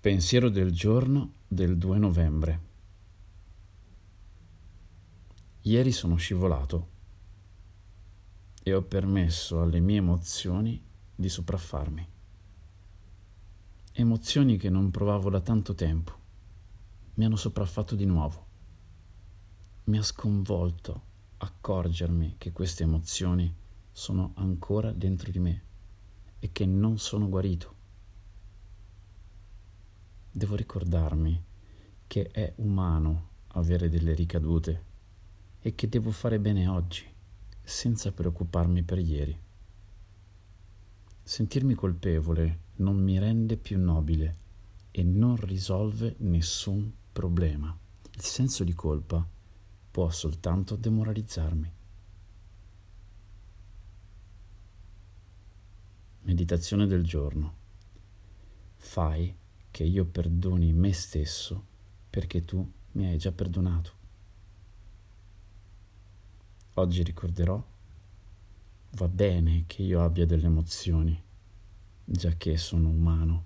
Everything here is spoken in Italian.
Pensiero del giorno del 2 novembre. Ieri sono scivolato e ho permesso alle mie emozioni di sopraffarmi. Emozioni che non provavo da tanto tempo mi hanno sopraffatto di nuovo. Mi ha sconvolto accorgermi che queste emozioni sono ancora dentro di me e che non sono guarito devo ricordarmi che è umano avere delle ricadute e che devo fare bene oggi, senza preoccuparmi per ieri. Sentirmi colpevole non mi rende più nobile e non risolve nessun problema. Il senso di colpa può soltanto demoralizzarmi. Meditazione del giorno. Fai che io perdoni me stesso perché tu mi hai già perdonato. Oggi ricorderò, va bene che io abbia delle emozioni, già che sono umano